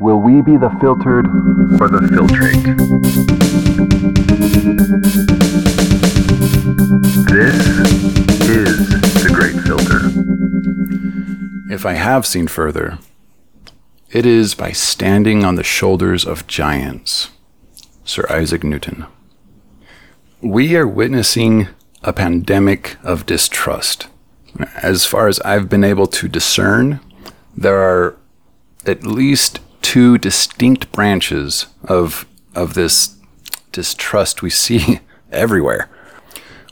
Will we be the filtered or the filtrate? This is the Great Filter. If I have seen further, it is by standing on the shoulders of giants. Sir Isaac Newton. We are witnessing a pandemic of distrust. As far as I've been able to discern, there are at least two distinct branches of of this distrust we see everywhere.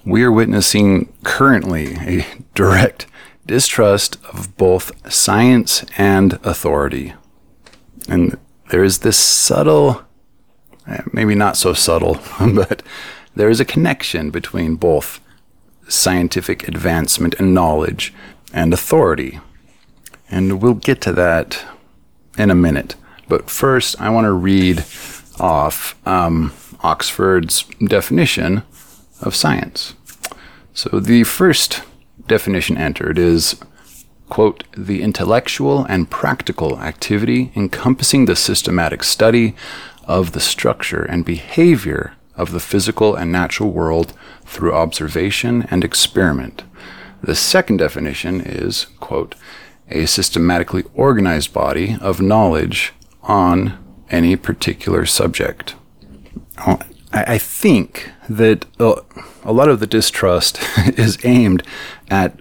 We are witnessing currently a direct distrust of both science and authority. And there is this subtle, eh, maybe not so subtle, but there is a connection between both scientific advancement and knowledge and authority. And we'll get to that in a minute. But first, I want to read off um, Oxford's definition of science. So the first definition entered is quote, the intellectual and practical activity encompassing the systematic study of the structure and behavior of the physical and natural world through observation and experiment. The second definition is, quote, a systematically organized body of knowledge on any particular subject. I think that a lot of the distrust is aimed at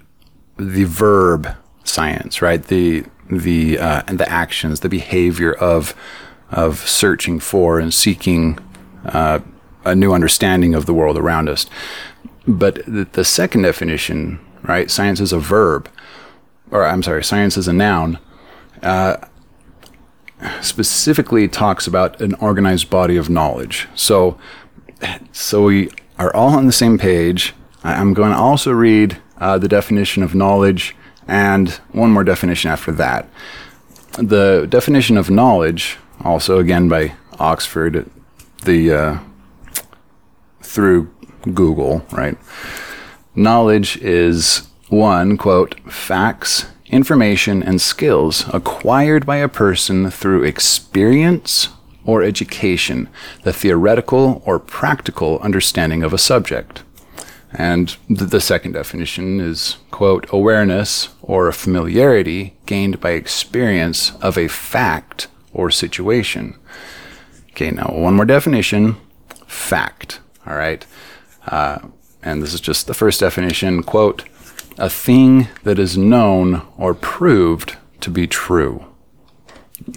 the verb science, right? The the uh, and the actions, the behavior of of searching for and seeking uh, a new understanding of the world around us. But the, the second definition, right? Science is a verb, or I'm sorry, science is a noun. Uh, specifically talks about an organized body of knowledge. So, so we are all on the same page. I'm going to also read uh, the definition of knowledge and one more definition after that. The definition of knowledge, also again by Oxford, the uh, through Google, right? Knowledge is one quote facts, information, and skills acquired by a person through experience or education, the theoretical or practical understanding of a subject. And the second definition is, quote, awareness or a familiarity gained by experience of a fact or situation. Okay, now one more definition fact. All right. Uh, and this is just the first definition, quote, a thing that is known or proved to be true.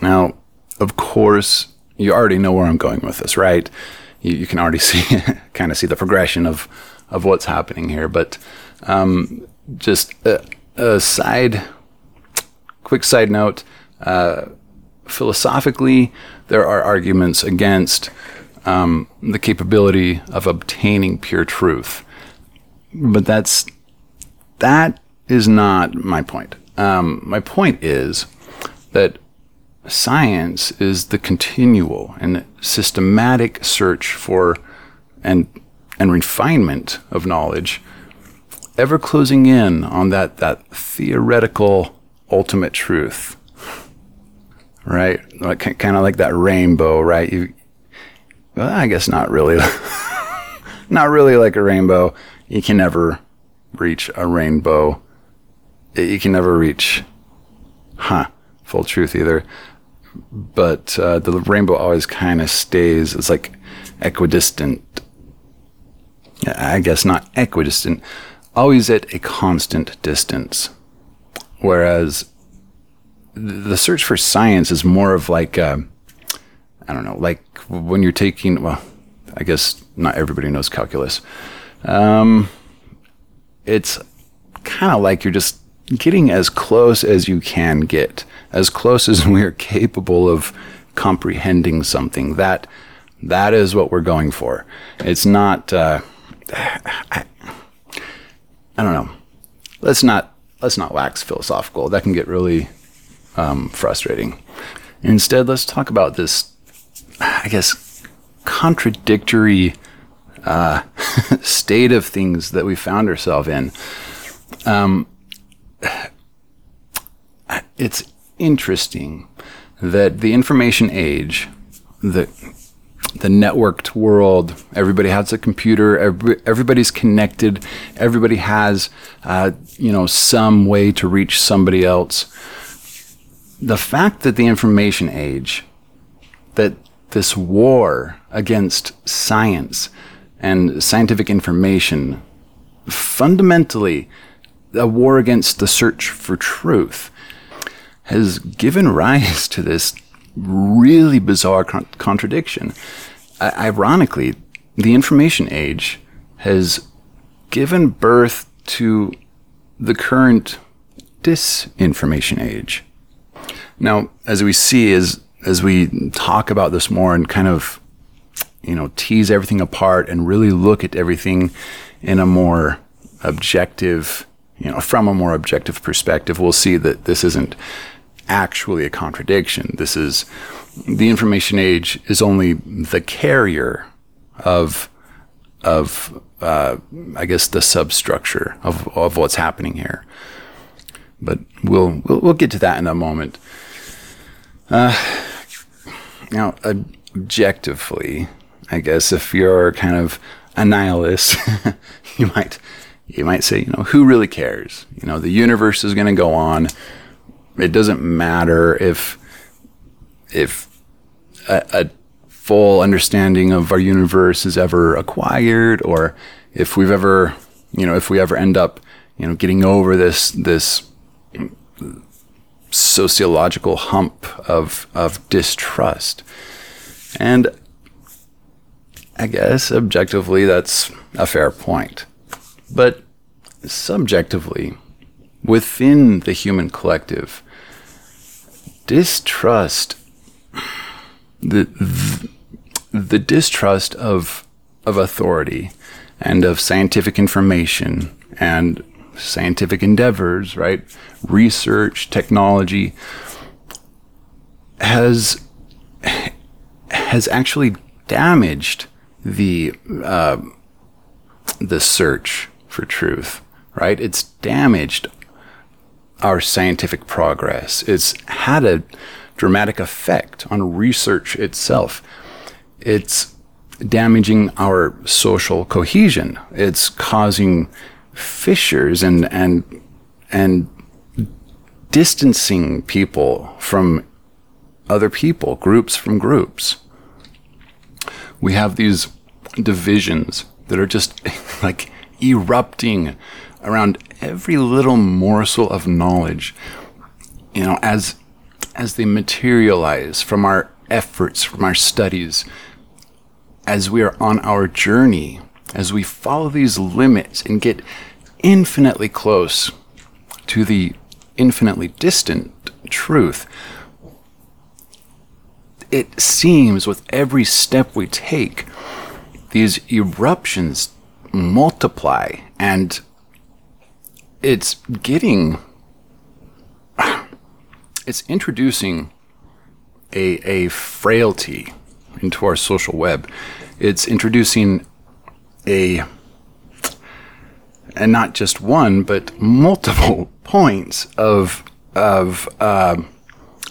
Now, of course, you already know where I'm going with this, right? You, you can already see, kind of see the progression of of what's happening here. But um, just a, a, side, quick side note. Uh, philosophically, there are arguments against um, the capability of obtaining pure truth, but that's that is not my point. Um, my point is that science is the continual and systematic search for and and refinement of knowledge, ever closing in on that, that theoretical ultimate truth. Right? Like, kind of like that rainbow, right? You, well, I guess not really. not really like a rainbow. You can never reach a rainbow. You can never reach, huh, full truth either. But uh, the rainbow always kind of stays, it's like equidistant I guess not equidistant, always at a constant distance. Whereas the search for science is more of like, uh, I don't know, like when you're taking, well, I guess not everybody knows calculus. Um, it's kind of like you're just getting as close as you can get, as close as we're capable of comprehending something. That that is what we're going for. It's not. Uh, I, I don't know. Let's not let's not wax philosophical. That can get really um, frustrating. Instead, let's talk about this. I guess contradictory uh, state of things that we found ourselves in. Um, it's interesting that the information age, the the networked world, everybody has a computer, every, everybody's connected, everybody has, uh, you know, some way to reach somebody else. The fact that the information age, that this war against science and scientific information, fundamentally a war against the search for truth, has given rise to this really bizarre con- contradiction. I- ironically, the information age has given birth to the current disinformation age. Now, as we see, as as we talk about this more and kind of, you know, tease everything apart and really look at everything in a more objective, you know, from a more objective perspective, we'll see that this isn't actually a contradiction. This is the information age is only the carrier of of uh, I guess the substructure of of what's happening here. But we'll we'll, we'll get to that in a moment. Uh, now, objectively, I guess if you're kind of a nihilist, you might you might say, you know, who really cares? You know, the universe is going to go on it doesn't matter if if a, a full understanding of our universe is ever acquired or if we've ever you know if we ever end up you know getting over this this sociological hump of of distrust and i guess objectively that's a fair point but subjectively within the human collective distrust the, the the distrust of of authority and of scientific information and scientific endeavors, right? Research, technology has has actually damaged the uh, the search for truth, right? It's damaged our scientific progress. It's had a dramatic effect on research itself. It's damaging our social cohesion. It's causing fissures and and and distancing people from other people, groups from groups. We have these divisions that are just like erupting around every little morsel of knowledge, you know, as as they materialize from our efforts, from our studies, as we are on our journey, as we follow these limits and get infinitely close to the infinitely distant truth, it seems with every step we take, these eruptions multiply and it's getting it's introducing a a frailty into our social web. It's introducing a and not just one, but multiple points of of uh,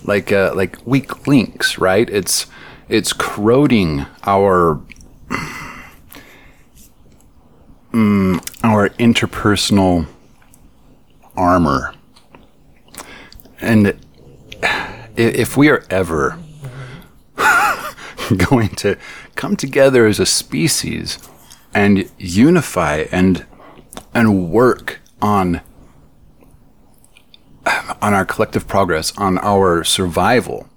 like uh, like weak links, right? It's it's corroding our mm, our interpersonal armor. And if we are ever going to come together as a species and unify and and work on on our collective progress, on our survival,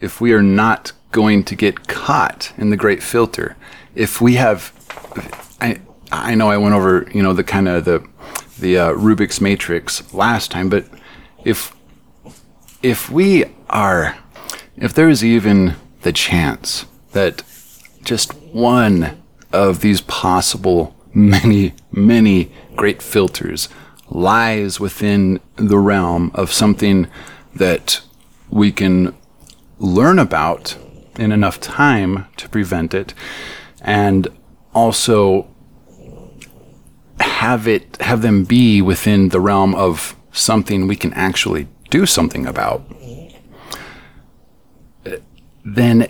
if we are not going to get caught in the great filter, if we have I I know I went over, you know, the kind of the the uh, Rubik's matrix last time, but if if we are, if there is even the chance that just one of these possible many many great filters lies within the realm of something that we can learn about in enough time to prevent it and also have it have them be within the realm of something we can actually do something about then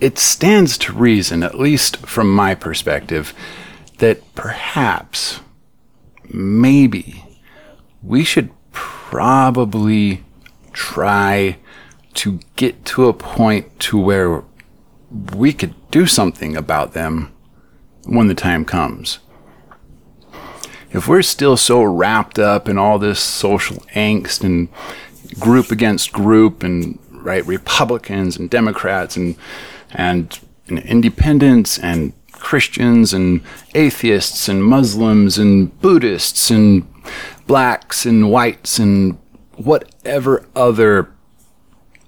it stands to reason, at least from my perspective, that perhaps, maybe, we should probably try to get to a point to where we could do something about them when the time comes. If we're still so wrapped up in all this social angst and group against group and right Republicans and Democrats and and, and independents and Christians and atheists and Muslims and Buddhists and blacks and whites and whatever other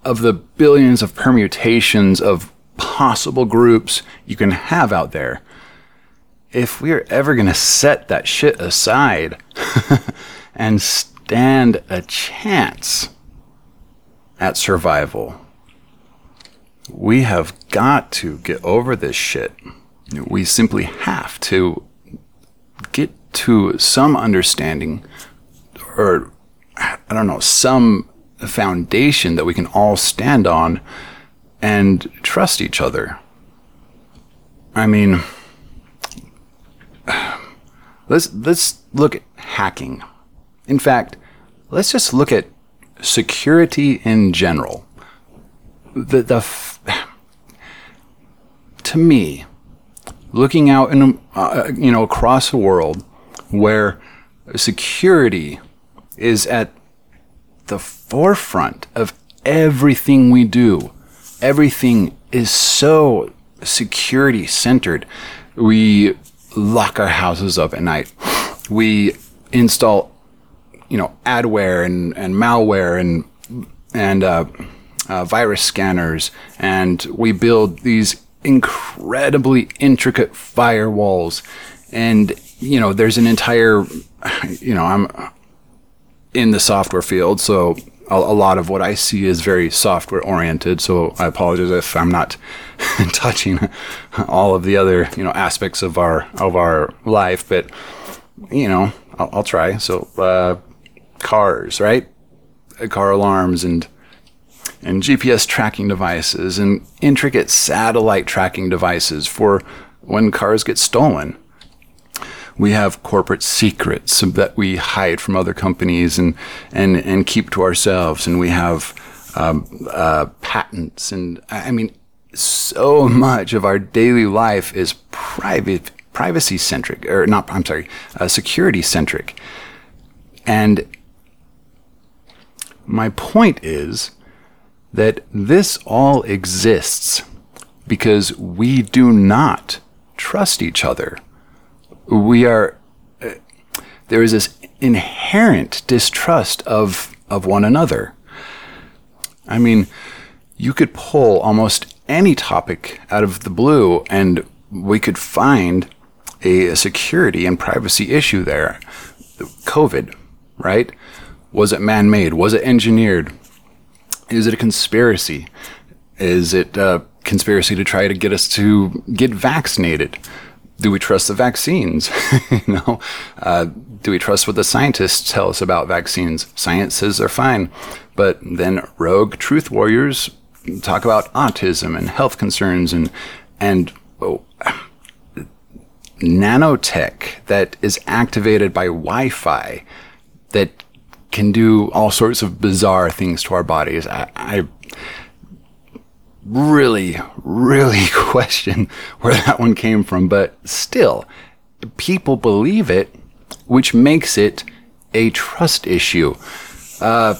of the billions of permutations of possible groups you can have out there. If we're ever going to set that shit aside and stand a chance at survival, we have got to get over this shit. We simply have to get to some understanding or, I don't know, some foundation that we can all stand on and trust each other. I mean, let's let's look at hacking. In fact, let's just look at security in general. The the to me, looking out in uh, you know across the world where security is at the forefront of everything we do. Everything is so security centered. We lock our houses up at night. We install, you know, adware and, and malware and and uh, uh, virus scanners, and we build these incredibly intricate firewalls. And you know, there's an entire, you know, I'm in the software field, so a, a, lot of what I see is very software oriented. So I apologize if I'm not touching all of the other you know aspects of our of our life, but you know I'll, I'll try. So uh, cars, right? Car alarms and and GPS tracking devices and intricate satellite tracking devices for when cars get stolen. We have corporate secrets that we hide from other companies and and and keep to ourselves, and we have um, uh, patents, and I mean, so much of our daily life is private privacy centric, or not. I'm sorry, uh, security centric, and my point is that this all exists because we do not trust each other we are uh, there is this inherent distrust of of one another. I mean, you could pull almost any topic out of the blue and we could find a, a security and privacy issue there. COVID, right? Was it man made? Was it engineered? Is it a conspiracy? Is it a conspiracy to try to get us to get vaccinated? do we trust the vaccines? you know, uh, do we trust what the scientists tell us about vaccines? Science says they're fine, but then rogue truth warriors talk about autism and health concerns and and oh, nanotech that is activated by Wi-Fi that can do all sorts of bizarre things to our bodies. I, I really, really question where that one came from, but still, people believe it, which makes it a trust issue. Uh,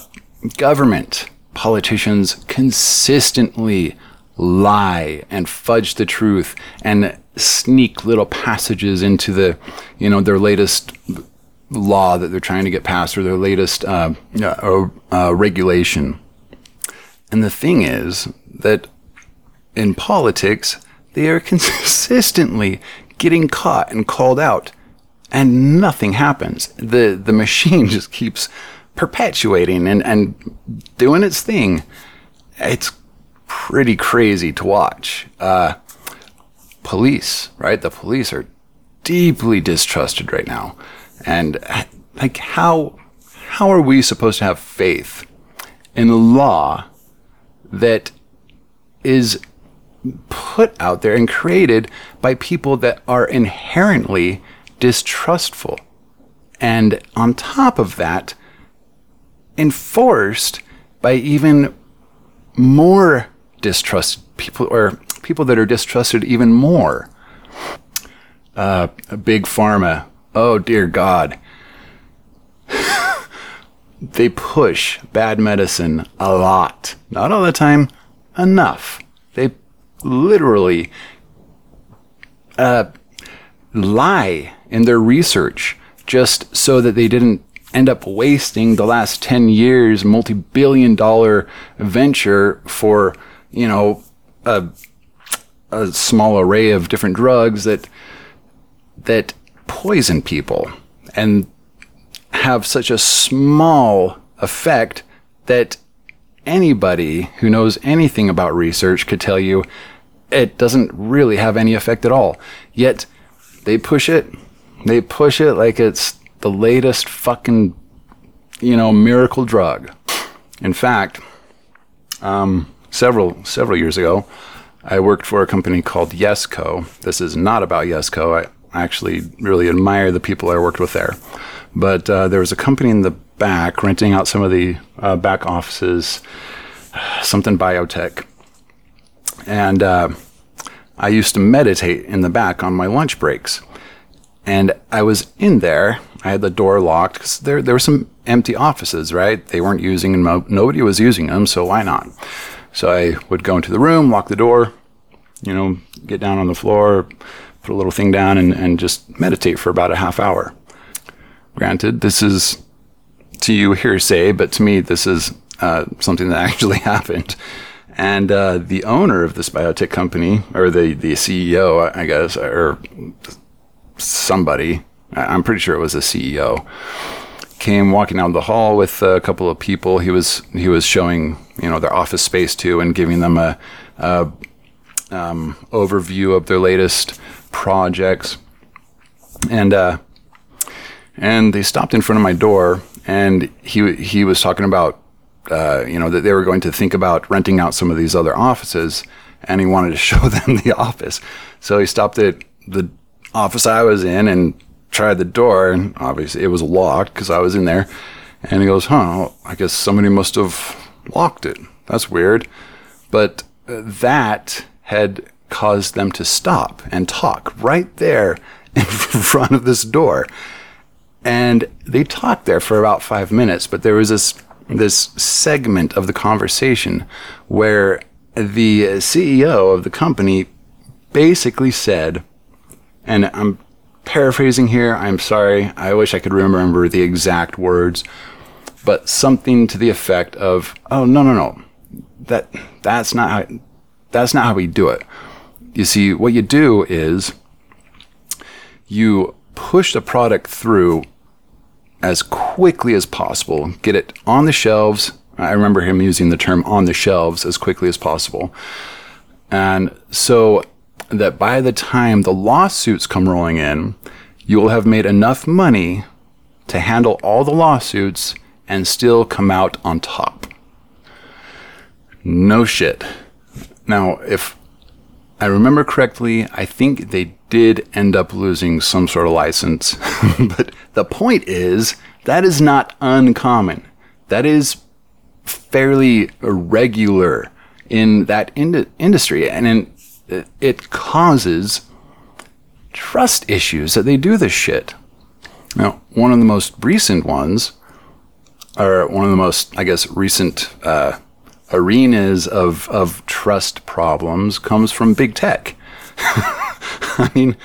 government, politicians consistently lie and fudge the truth and sneak little passages into the, you know, their latest law that they're trying to get passed or their latest uh, uh, regulation. And the thing is that in politics, they are consistently getting caught and called out, and nothing happens. The, the machine just keeps perpetuating and, and doing its thing. It's pretty crazy to watch. Uh, police, right? The police are deeply distrusted right now. And like how how are we supposed to have faith in a law that is put out there and created by people that are inherently distrustful. And on top of that, enforced by even more distrust people or people that are distrusted even more. Uh, big pharma. Oh dear God. they push bad medicine a lot. Not all the time, enough. They literally uh, lie in their research just so that they didn't end up wasting the last 10 years multi-billion dollar venture for you know a, a small array of different drugs that that poison people and have such a small effect that anybody who knows anything about research could tell you it doesn't really have any effect at all. Yet they push it, they push it like it's the latest fucking, you know, miracle drug. In fact, um, several several years ago, I worked for a company called Yesco. This is not about Yesco. I actually really admire the people I worked with there. But uh, there was a company in the back renting out some of the uh, back offices, something biotech. And uh, I used to meditate in the back on my lunch breaks. And I was in there. I had the door locked because there, there were some empty offices, right? They weren't using them. Nobody was using them, so why not? So I would go into the room, lock the door, you know, get down on the floor, put a little thing down, and, and just meditate for about a half hour. Granted, this is to you hearsay, but to me, this is uh, something that actually happened. And uh, the owner of this biotech company, or the, the CEO, I guess, or somebody, I'm pretty sure it was a CEO, came walking down the hall with a couple of people. He was he was showing you know their office space to and giving them a, a um, overview of their latest projects. And uh, and they stopped in front of my door, and he he was talking about uh, you know that they were going to think about renting out some of these other offices, and he wanted to show them the office. So he stopped at the office I was in and tried the door, and obviously it was locked because I was in there. And he goes, "Huh? I guess somebody must have locked it. That's weird." But uh, that had caused them to stop and talk right there in front of this door. And they talked there for about five minutes, but there was this this segment of the conversation where the CEO of the company basically said, and I'm paraphrasing here, I'm sorry, I wish I could remember the exact words, but something to the effect of, "Oh no, no, no, that that's not how that's not how we do it." You see, what you do is you push the product through as quickly as possible, get it on the shelves. I remember him using the term on the shelves as quickly as possible. And so that by the time the lawsuits come rolling in, you will have made enough money to handle all the lawsuits and still come out on top. No shit. Now, if I remember correctly, I think they did end up losing some sort of license. but the point is, that is not uncommon. That is fairly regular in that ind- industry. And in, it causes trust issues that they do this shit. Now, one of the most recent ones, or one of the most, I guess, recent uh, arenas of, of trust problems comes from big tech. I mean,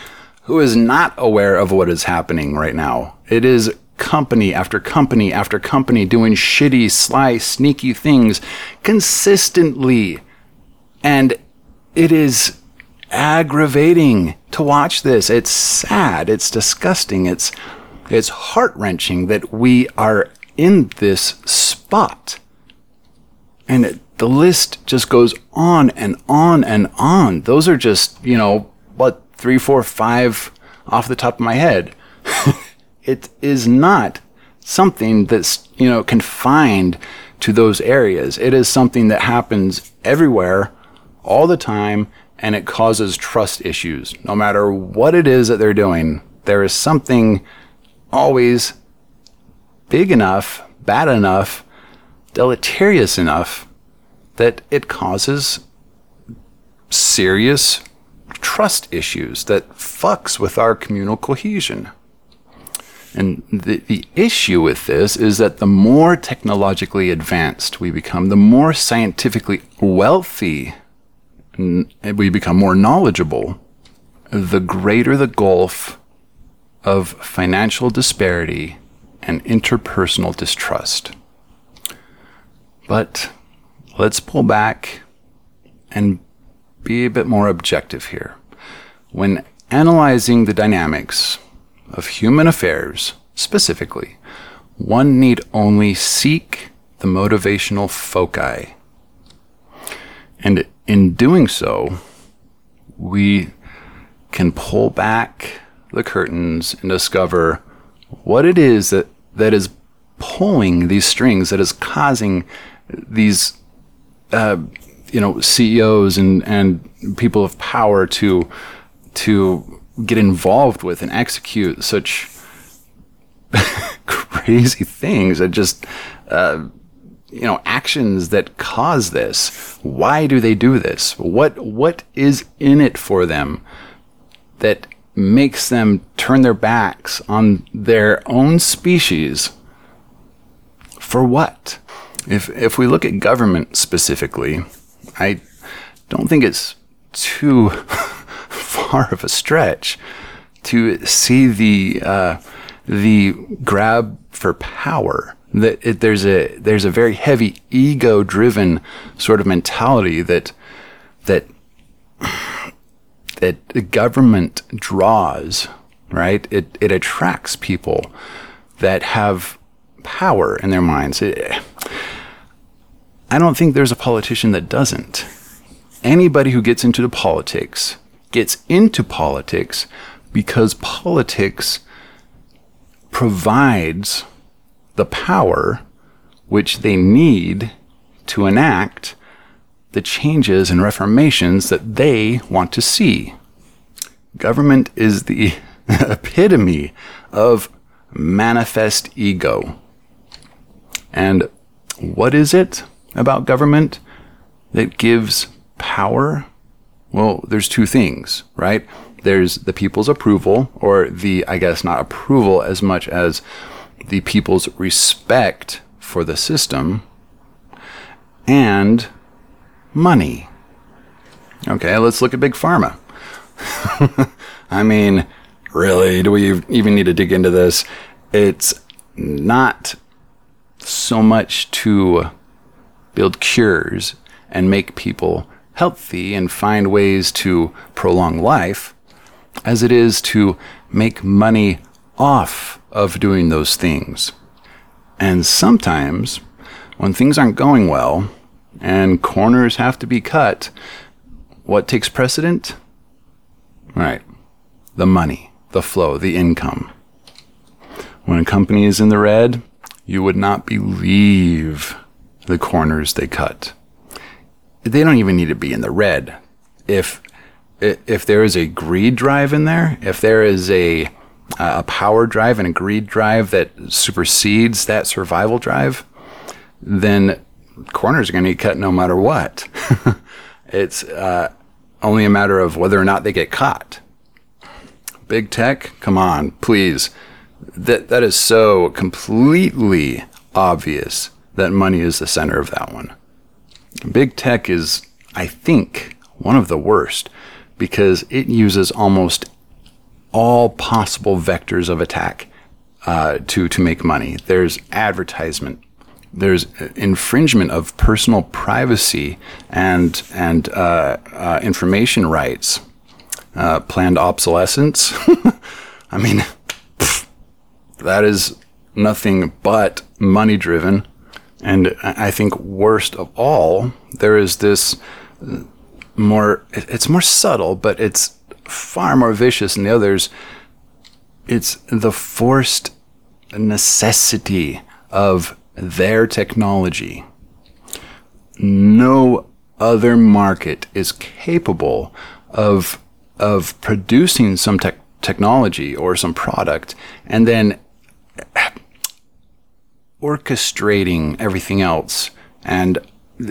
who is not aware of what is happening right now? It is company after company after company doing shitty, sly, sneaky things consistently. And it is aggravating to watch this. It's sad. It's disgusting. It's, it's heart wrenching that we are in this spot. And it, the list just goes on and on and on. Those are just, you know, what, three, four, five off the top of my head. it is not something that's, you know, confined to those areas. It is something that happens everywhere, all the time and it causes trust issues. No matter what it is that they're doing, there is something always big enough, bad enough, deleterious enough that it causes serious trust issues that fucks with our communal cohesion. And the, the issue with this is that the more technologically advanced we become, the more scientifically wealthy we become more knowledgeable, the greater the gulf of financial disparity and interpersonal distrust. But let's pull back and be a bit more objective here. When analyzing the dynamics of human affairs specifically, one need only seek the motivational foci. And in doing so, we can pull back the curtains and discover what it is that, that is pulling these strings, that is causing these, uh, you know, CEOs and, and people of power to, to get involved with and execute such crazy things that just, uh, you know actions that cause this. Why do they do this? What what is in it for them that makes them turn their backs on their own species? For what if if we look at government specifically i don't think it's too far of a stretch to see the uh, the grab for power. That it, there's a there's a very heavy ego driven sort of mentality that that that the government draws right? It it attracts people that have power in their minds. It, I don't think there's a politician that doesn't anybody who gets into the politics gets into politics because politics provides the power which they need to enact the changes and reformations that they want to see. Government is the epitome of manifest ego. And what is it about government that gives power? Well, there's two things, right? There's the people's approval, or the, I guess, not approval as much as the people's respect for the system and money. Okay, let's look at Big Pharma. I mean, really, do we even need to dig into this? It's not so much to build cures and make people healthy and find ways to prolong life as it is to make money off of doing those things. And sometimes, when things aren't going well and corners have to be cut, what takes precedent? Right. The money, the flow, the income. When a company is in the red, you would not believe the corners they cut. They don't even need to be in the red. If if there is a greed drive in there, if there is a a power drive and a greed drive that supersedes that survival drive, then corners are going to get cut no matter what. it's uh, only a matter of whether or not they get caught. Big tech, come on, please. That that is so completely obvious that money is the center of that one. Big tech is, I think, one of the worst because it uses almost all possible vectors of attack uh, to to make money. There's advertisement. There's infringement of personal privacy and and uh, uh, information rights. Uh, planned obsolescence. I mean, pff, that is nothing but money driven. And I think worst of all, there is this more. It's more subtle, but it's far more vicious than the others. It's the forced necessity of their technology. No other market is capable of of producing some tech technology or some product and then orchestrating everything else and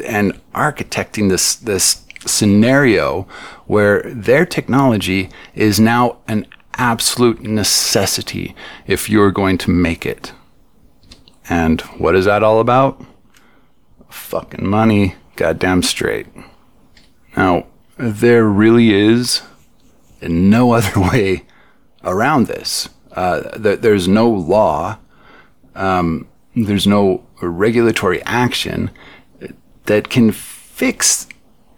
and architecting this this scenario where their technology is now an absolute necessity if you're going to make it. And what is that all about? Fucking money, goddamn straight. Now, there really is no other way around this. Uh, th- there's no law, um, there's no regulatory action that can fix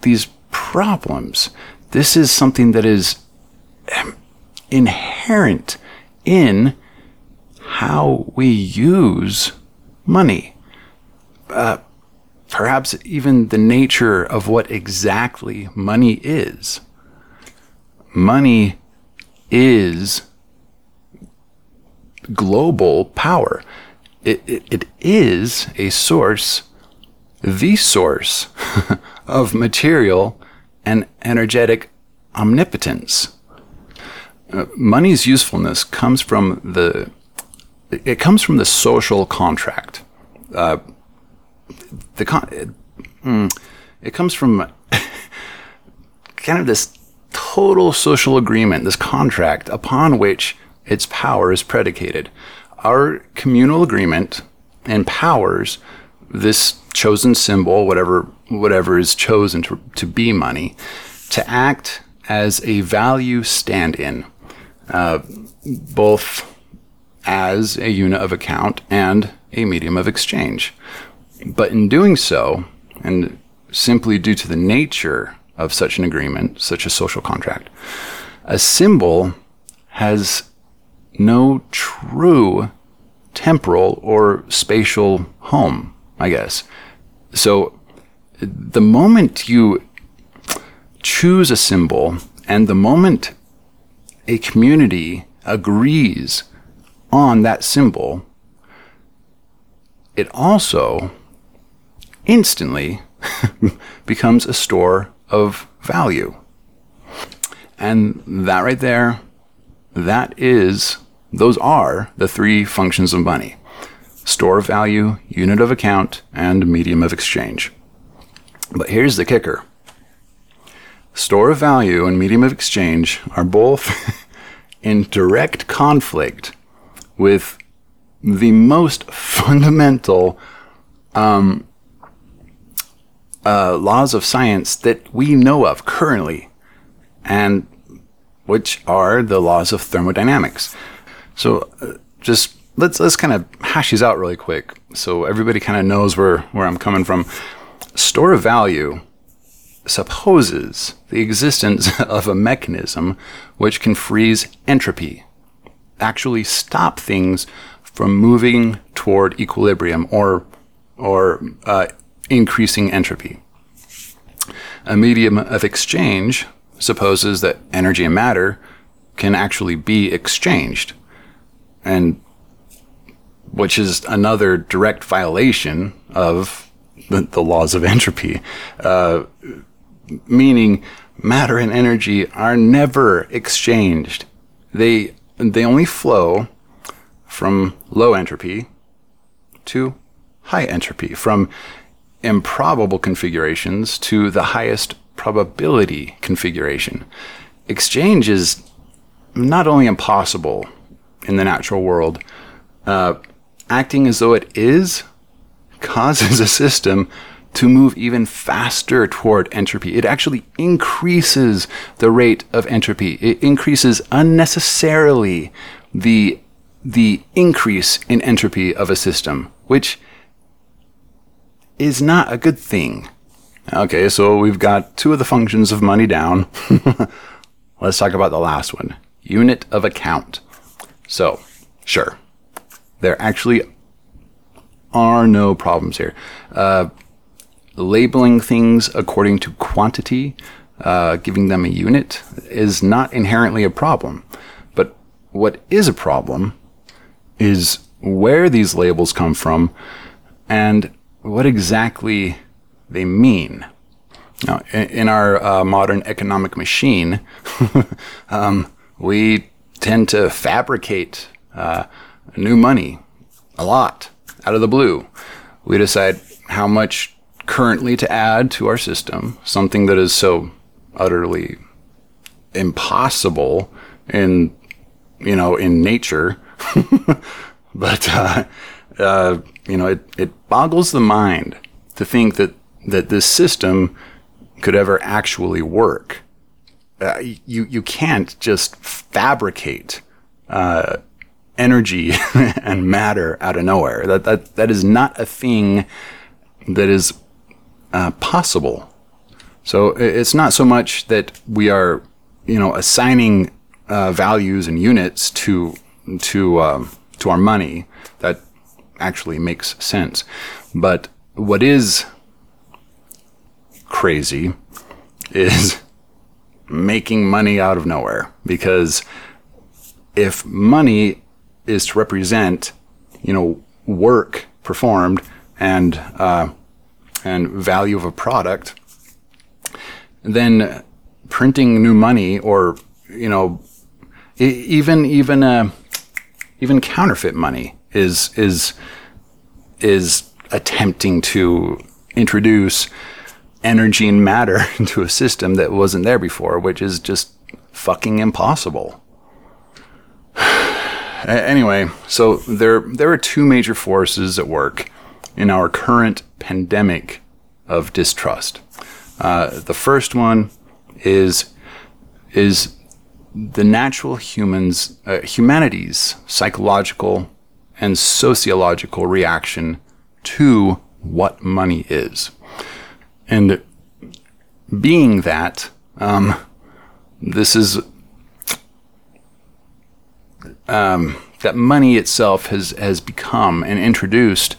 these problems. This is something that is inherent in how we use money. Uh, perhaps even the nature of what exactly money is. Money is global power. It, it, it is a source, the source of material and energetic omnipotence. Uh, money's usefulness comes from the it comes from the social contract. Uh, the con- it, mm, it comes from kind of this total social agreement, this contract upon which its power is predicated. Our communal agreement empowers this chosen symbol, whatever whatever is chosen to, to be money, to act as a value stand-in, uh, both as a unit of account and a medium of exchange. But in doing so, and simply due to the nature of such an agreement, such a social contract, a symbol has no true temporal or spatial home, I guess. So the moment you choose a symbol and the moment a community agrees on that symbol, it also instantly becomes a store of value. And that right there, that is, those are the three functions of money store of value, unit of account, and medium of exchange. But here's the kicker store of value and medium of exchange are both in direct conflict with the most fundamental um, uh, laws of science that we know of currently, and which are the laws of thermodynamics. So, uh, just let's let's kind of hash these out really quick, so everybody kind of knows where where I'm coming from. Store of value supposes the existence of a mechanism which can freeze entropy, actually stop things from moving toward equilibrium or or uh, increasing entropy. A medium of exchange supposes that energy and matter can actually be exchanged, and which is another direct violation of the, the laws of entropy. Uh, meaning matter and energy are never exchanged. They they only flow from low entropy to high entropy, from improbable configurations to the highest probability configuration. Exchange is not only impossible in the natural world, uh, acting as though it is causes a system to move even faster toward entropy. It actually increases the rate of entropy. It increases unnecessarily the the increase in entropy of a system, which is not a good thing. Okay, so we've got two of the functions of money down. Let's talk about the last one unit of account. So, sure, there actually are no problems here. Uh, labeling things according to quantity, uh, giving them a unit, is not inherently a problem. But what is a problem is where these labels come from and what exactly they mean. Now, in, our uh, modern economic machine, um, we tend to fabricate uh, new money a lot out of the blue. We decide how much currently to add to our system, something that is so utterly impossible in you know in nature but uh, uh, you know it, it boggles the mind to think that that this system could ever actually work uh, you you can't just fabricate uh, energy and matter out of nowhere. That that that is not a thing that is uh, possible. So it's not so much that we are you know assigning uh, values and units to to um, to our money. That actually makes sense. But what is crazy is making money out of nowhere. Because if money is to represent you know work performed and uh, and value of a product then printing new money or you know even even uh, even counterfeit money is is is attempting to introduce energy and matter into a system that wasn't there before, which is just fucking impossible. anyway, so there there are two major forces at work in our current pandemic of distrust. Uh, the first one is is the natural humans, uh, humanity's psychological and sociological reaction to what money is. And being that, um, this is um, that money itself has has become and introduced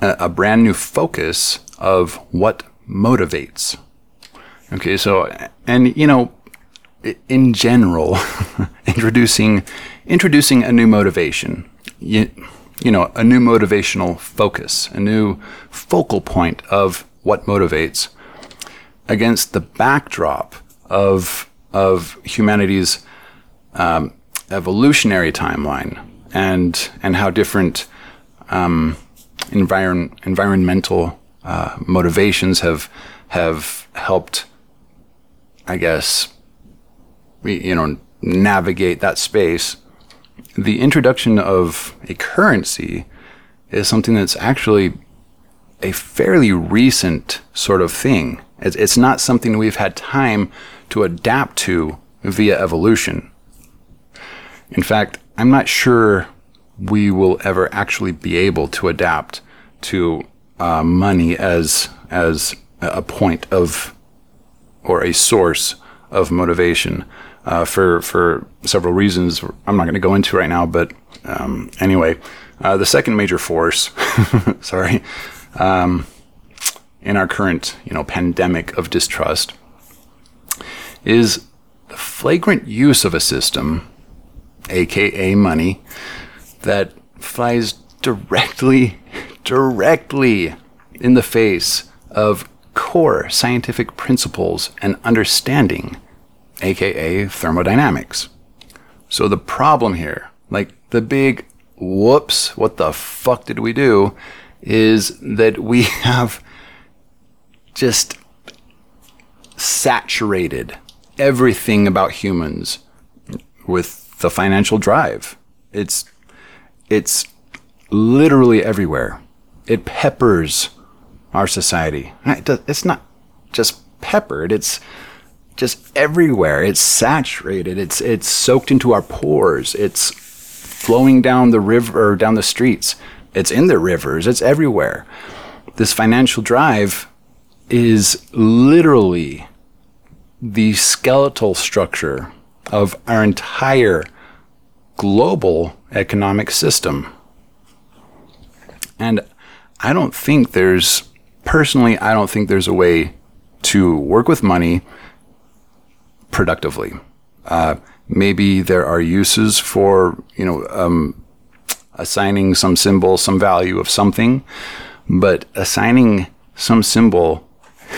a, a brand new focus of what motivates. Okay, so and you know in general, introducing introducing a new motivation, you, you know, a new motivational focus, a new focal point of what motivates against the backdrop of of humanity's um, evolutionary timeline and and how different um, environ, environmental uh, motivations have have helped, I guess, you know, navigate that space, the introduction of a currency is something that's actually a fairly recent sort of thing. It's, not something we've had time to adapt to via evolution. In fact, I'm not sure we will ever actually be able to adapt to uh, money as as a point of or a source of motivation uh, for for several reasons. I'm not going to go into right now, but um, anyway, uh, the second major force, sorry, um, in our current you know pandemic of distrust is the flagrant use of a system, aka money, that flies directly, directly in the face of core scientific principles and understanding aka thermodynamics. So the problem here, like the big whoops, what the fuck did we do, is that we have just saturated everything about humans with the financial drive. It's it's literally everywhere. It peppers our society. It's not just peppered. It's just everywhere. It's saturated. It's it's soaked into our pores. It's flowing down the river down the streets. It's in the rivers. It's everywhere. This financial drive is literally the skeletal structure of our entire global economic system. And I don't think there's personally I don't think there's a way to work with money productively. Uh, maybe there are uses for you know um, assigning some symbol, some value of something, but assigning some symbol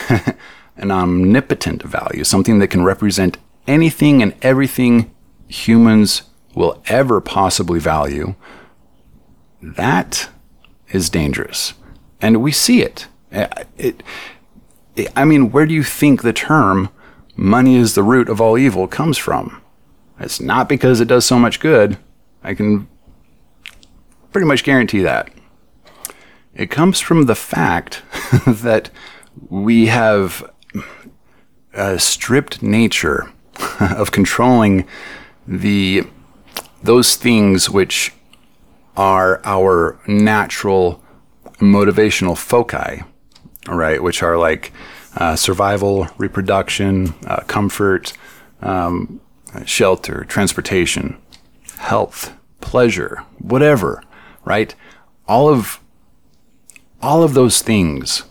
an omnipotent value, something that can represent anything and everything humans will ever possibly value, that is dangerous. And we see it. Uh, it, it. I mean, where do you think the term money is the root of all evil comes from? It's not because it does so much good. I can pretty much guarantee that. It comes from the fact that we have a stripped nature of controlling the those things which are our natural motivational foci, right? Which are like uh, survival, reproduction, uh, comfort, um, shelter, transportation, health, pleasure, whatever, right? All of all of those things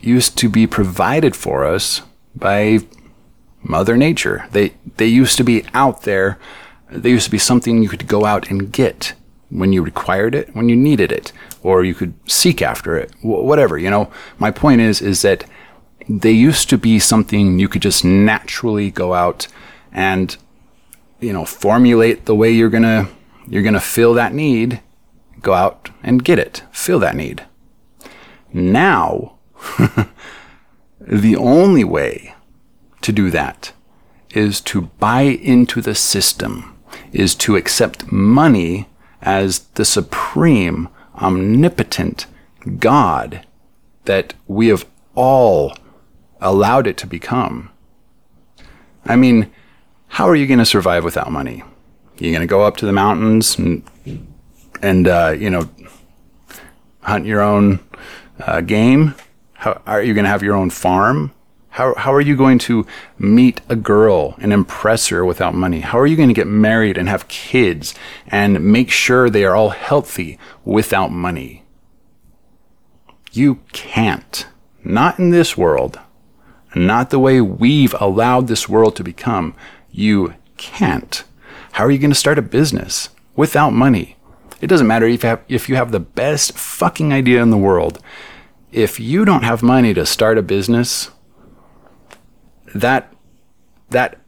used to be provided for us by Mother Nature. They they used to be out there. They used to be something you could go out and get when you required it, when you needed it, or you could seek after it, whatever. You know, my point is is that they used to be something you could just naturally go out and you know formulate the way you're gonna you're gonna fill that need. Go out and get it, fill that need. Now, the only way to do that is to buy into the system, is to accept money as the supreme, omnipotent God that we have all allowed it to become. I mean, how are you going to survive without money? You're going to go up to the mountains and, and uh, you know, hunt your own uh, game? How, are you going to have your own farm? How, how are you going to meet a girl and impress her without money? How are you going to get married and have kids and make sure they are all healthy without money? You can't. Not in this world. Not the way we've allowed this world to become. You can't. How are you going to start a business without money? It doesn't matter if you have, if you have the best fucking idea in the world. If you don't have money to start a business, that that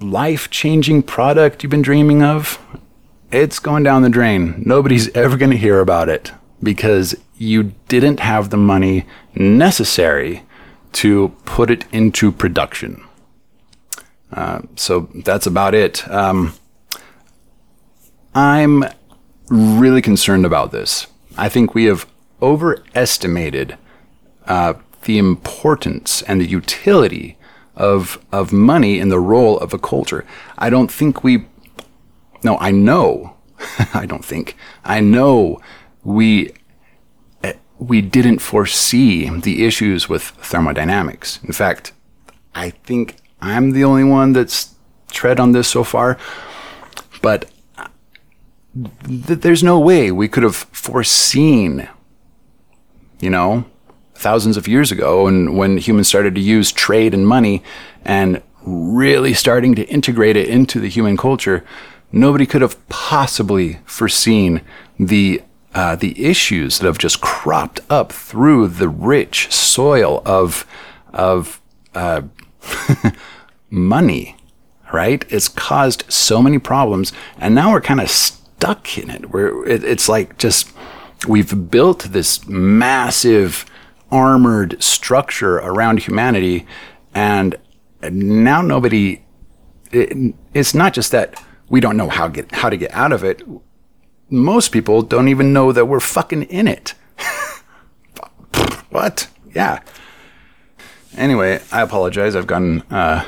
life-changing product you've been dreaming of, it's going down the drain. Nobody's ever going to hear about it because you didn't have the money necessary to put it into production. Uh, so that's about it. Um, I'm really concerned about this. I think we have overestimated uh, the importance and the utility of of money in the role of a culture. I don't think we no, I know. I don't think. I know we eh, we didn't foresee the issues with thermodynamics. In fact, I think I'm the only one that's tread on this so far. But th- there's no way we could have foreseen, you know, thousands of years ago and when humans started to use trade and money and really starting to integrate it into the human culture, nobody could have possibly foreseen the uh, the issues that have just cropped up through the rich soil of of uh, money, right? It's caused so many problems, and now we're kind of stuck in it. Where it, it's like just we've built this massive armored structure around humanity. And now nobody, it, it's not just that we don't know how get how to get out of it. Most people don't even know that we're fucking in it. what? Yeah. Anyway, I apologize. I've gone uh,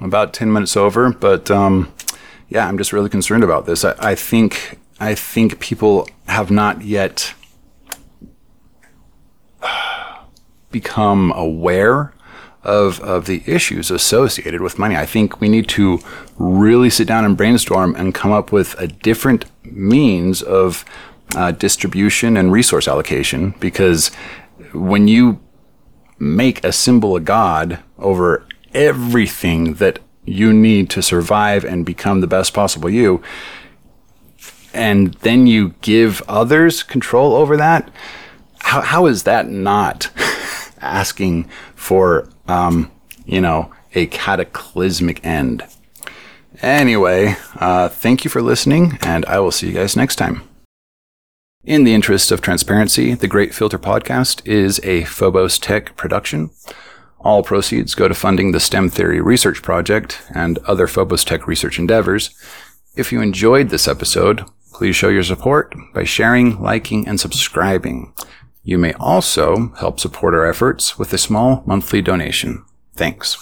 about ten minutes over, but um, yeah, I'm just really concerned about this. I, I think I think people have not yet become aware of, of the issues associated with money. I think we need to really sit down and brainstorm and come up with a different means of uh, distribution and resource allocation because when you make a symbol of God over everything that you need to survive and become the best possible you, and then you give others control over that, how, how is that not asking for um, you know, a cataclysmic end. Anyway, uh, thank you for listening, and I will see you guys next time. In the interest of transparency, the Great Filter Podcast is a Phobos Tech production. All proceeds go to funding the STEM Theory Research Project and other Phobos Tech research endeavors. If you enjoyed this episode, please show your support by sharing, liking, and subscribing. You may also help support our efforts with a small monthly donation. Thanks.